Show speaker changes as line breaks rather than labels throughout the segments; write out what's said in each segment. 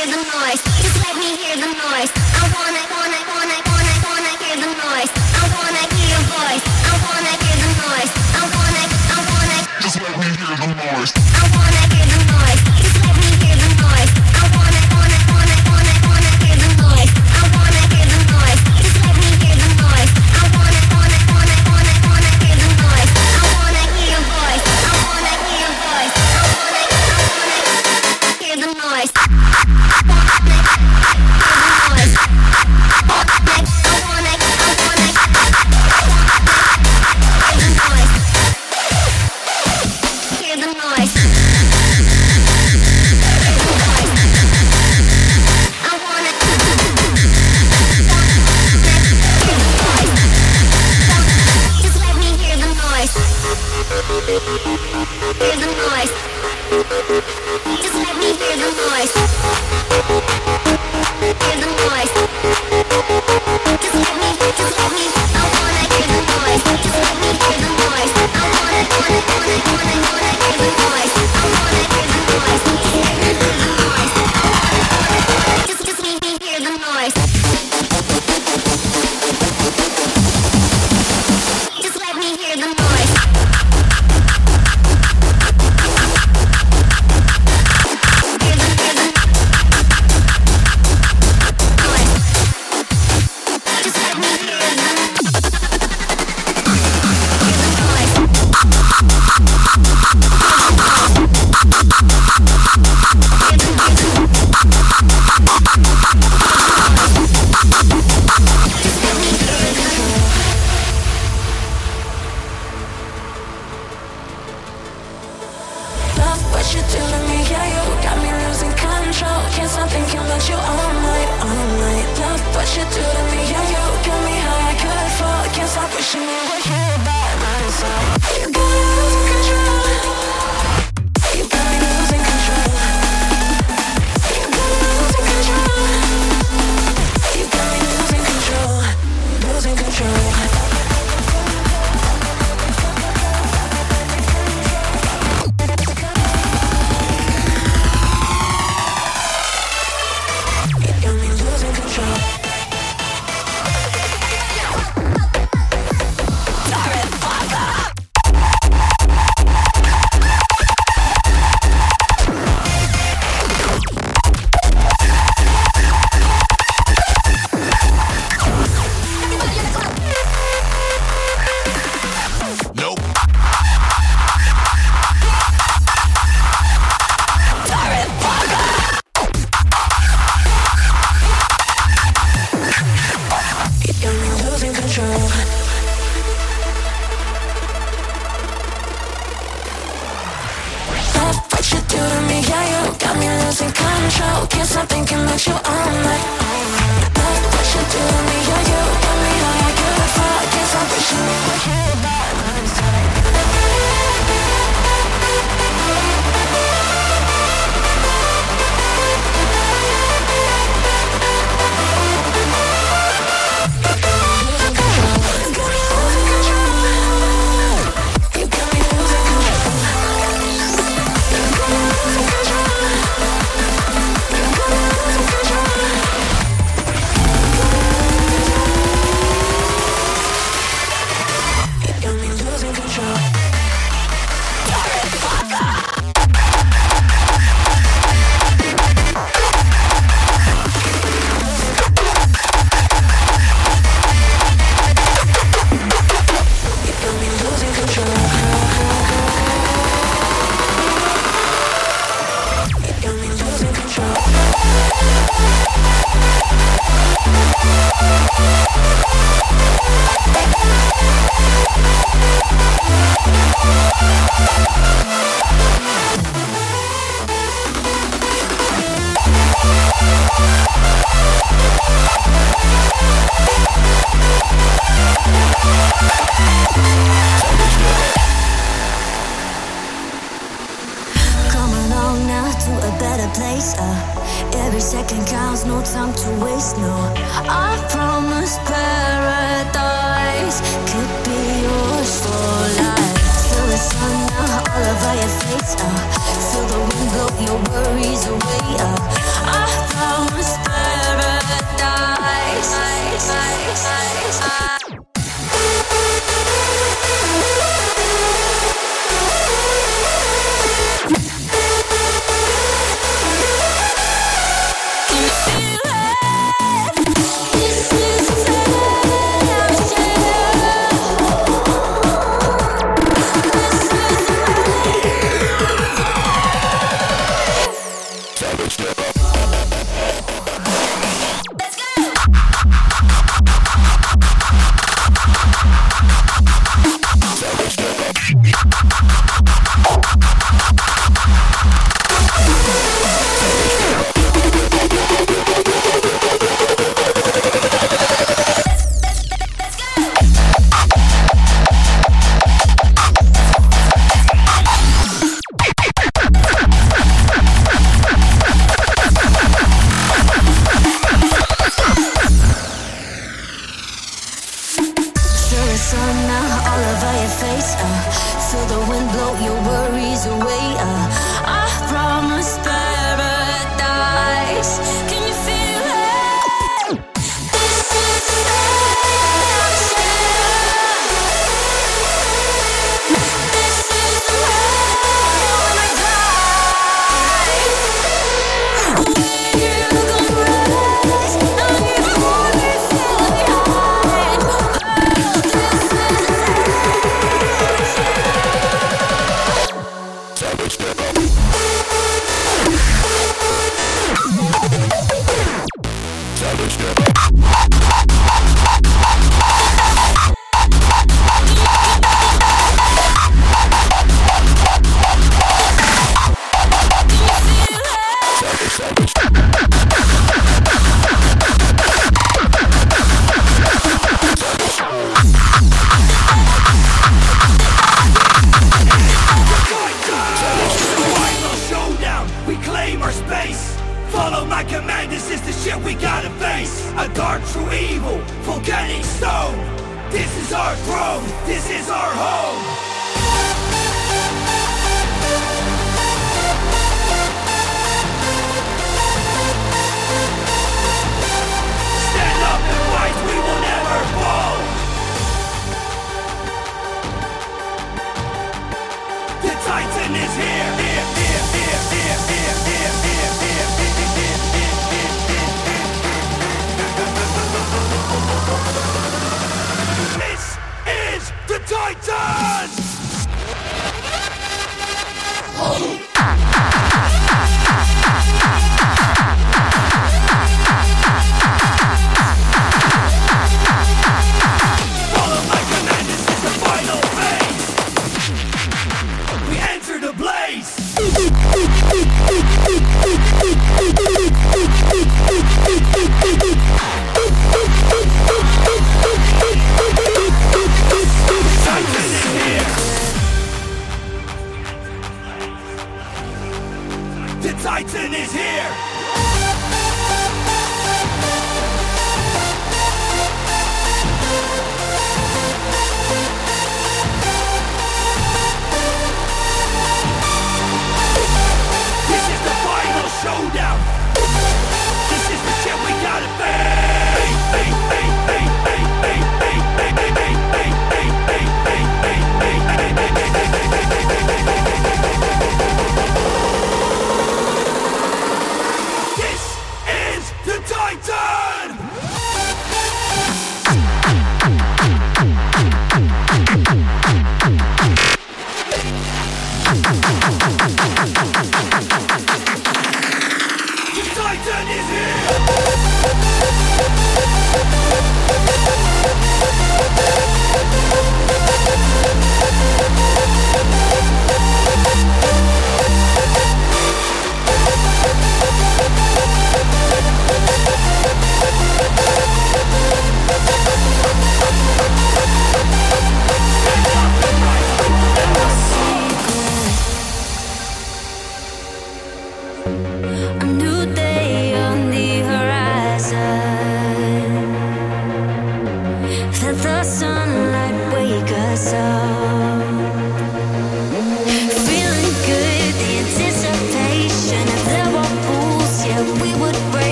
Feel the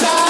inside.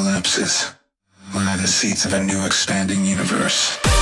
Collapses lie the seeds of a new expanding universe.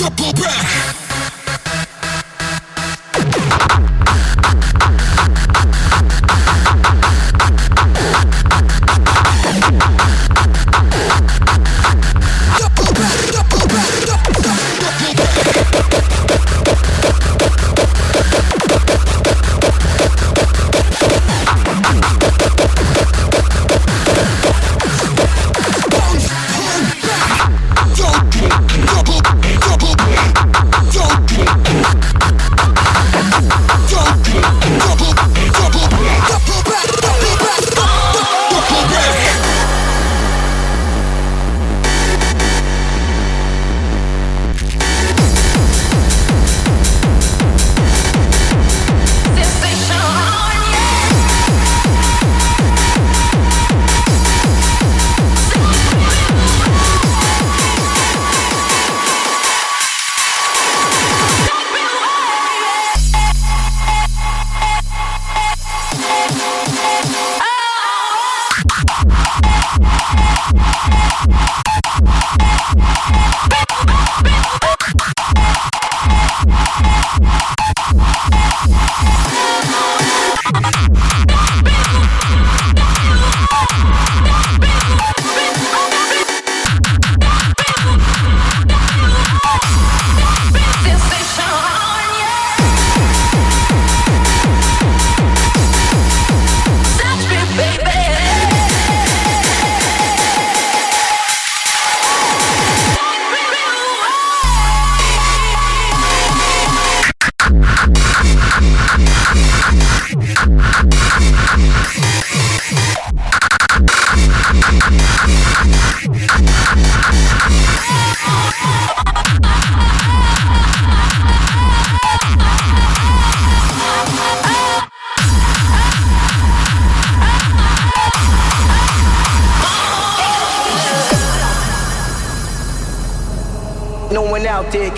Double, double, double back.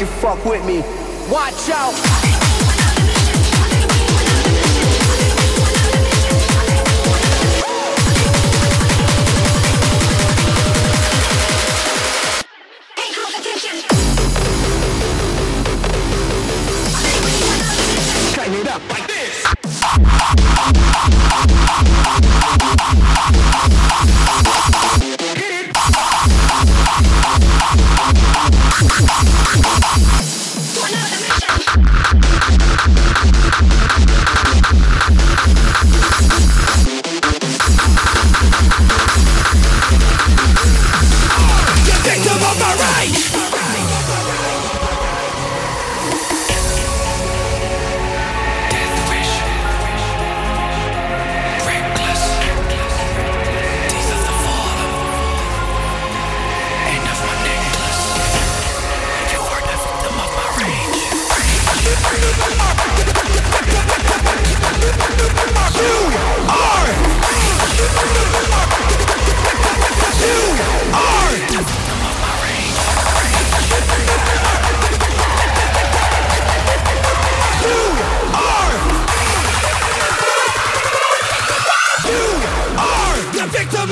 Fuck with me. Watch out.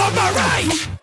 On my
right.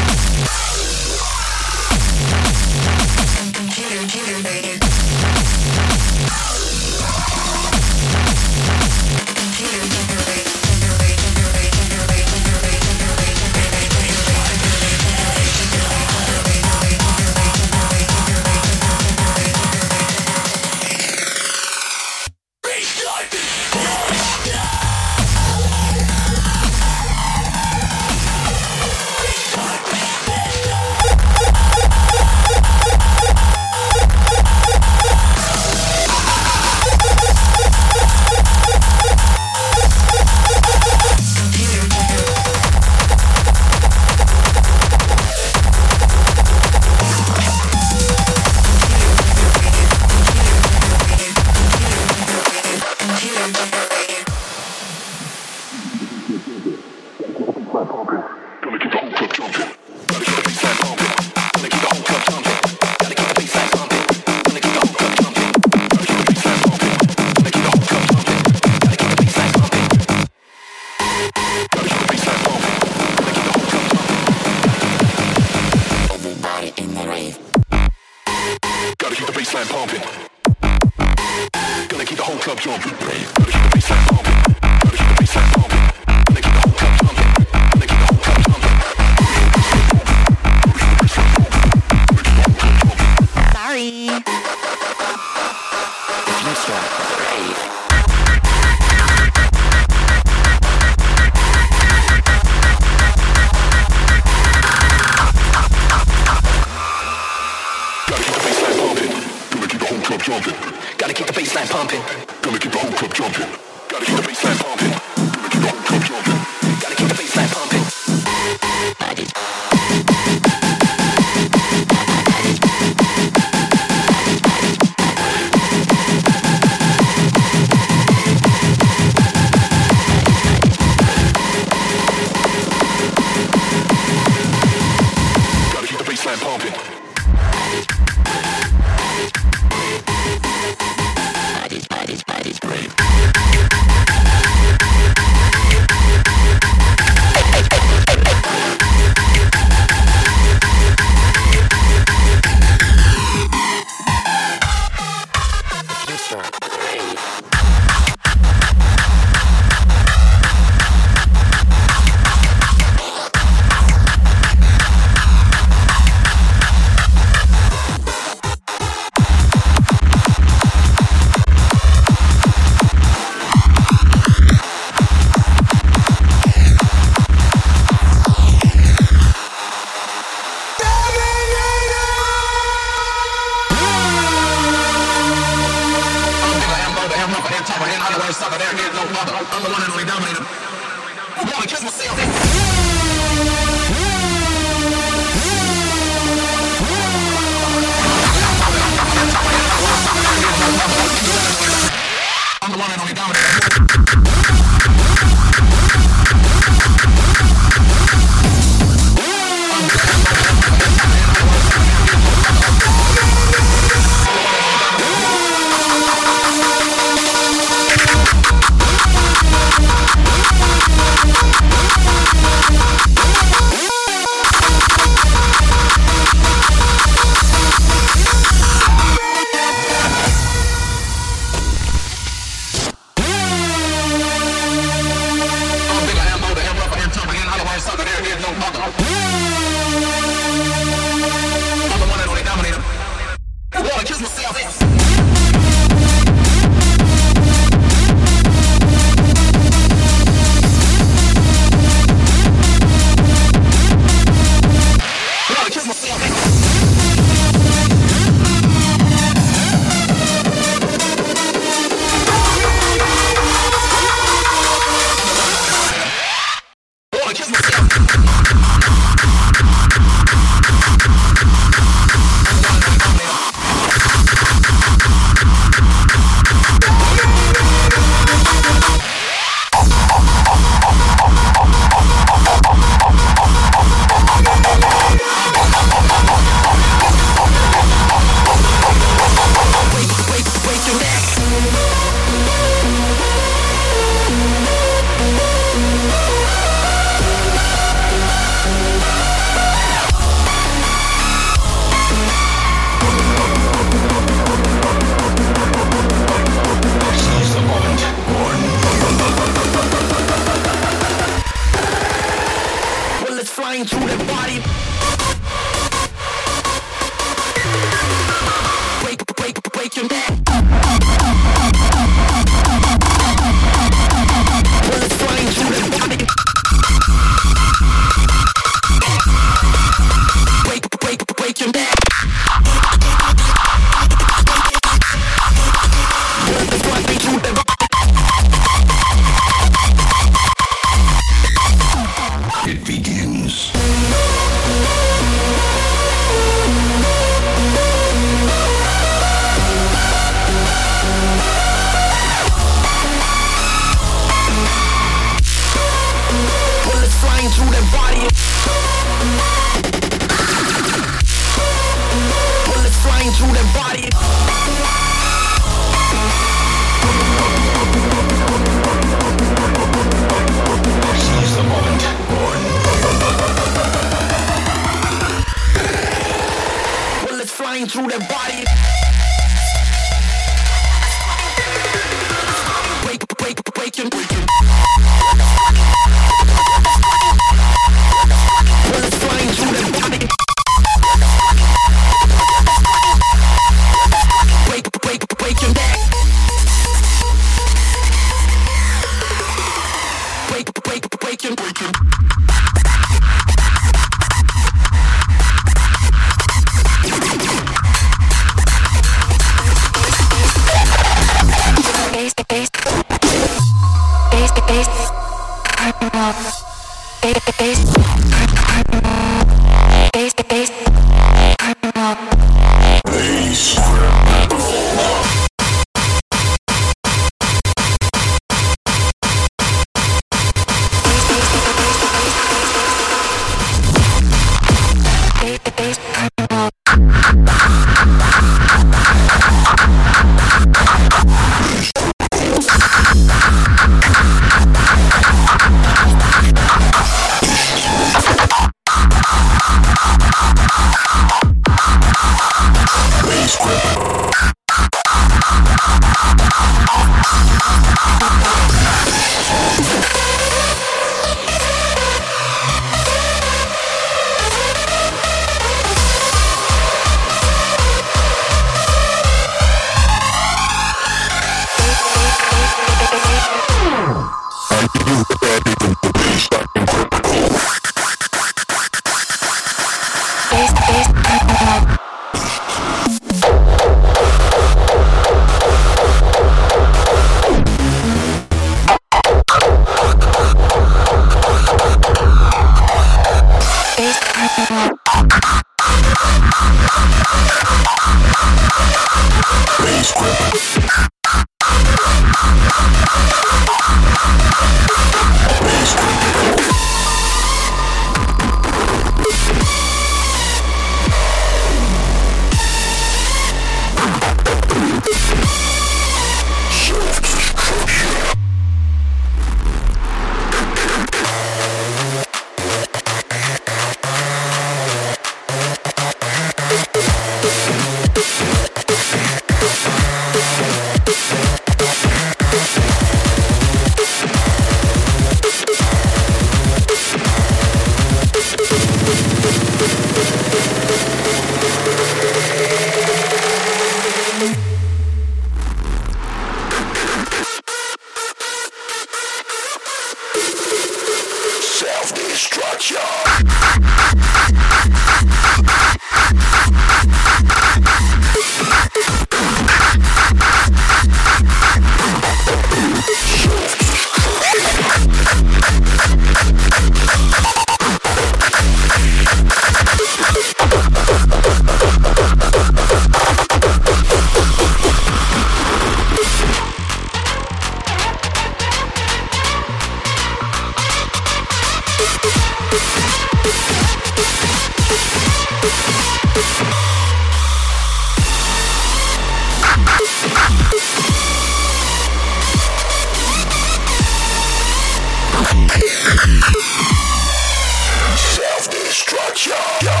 Show.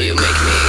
You make me?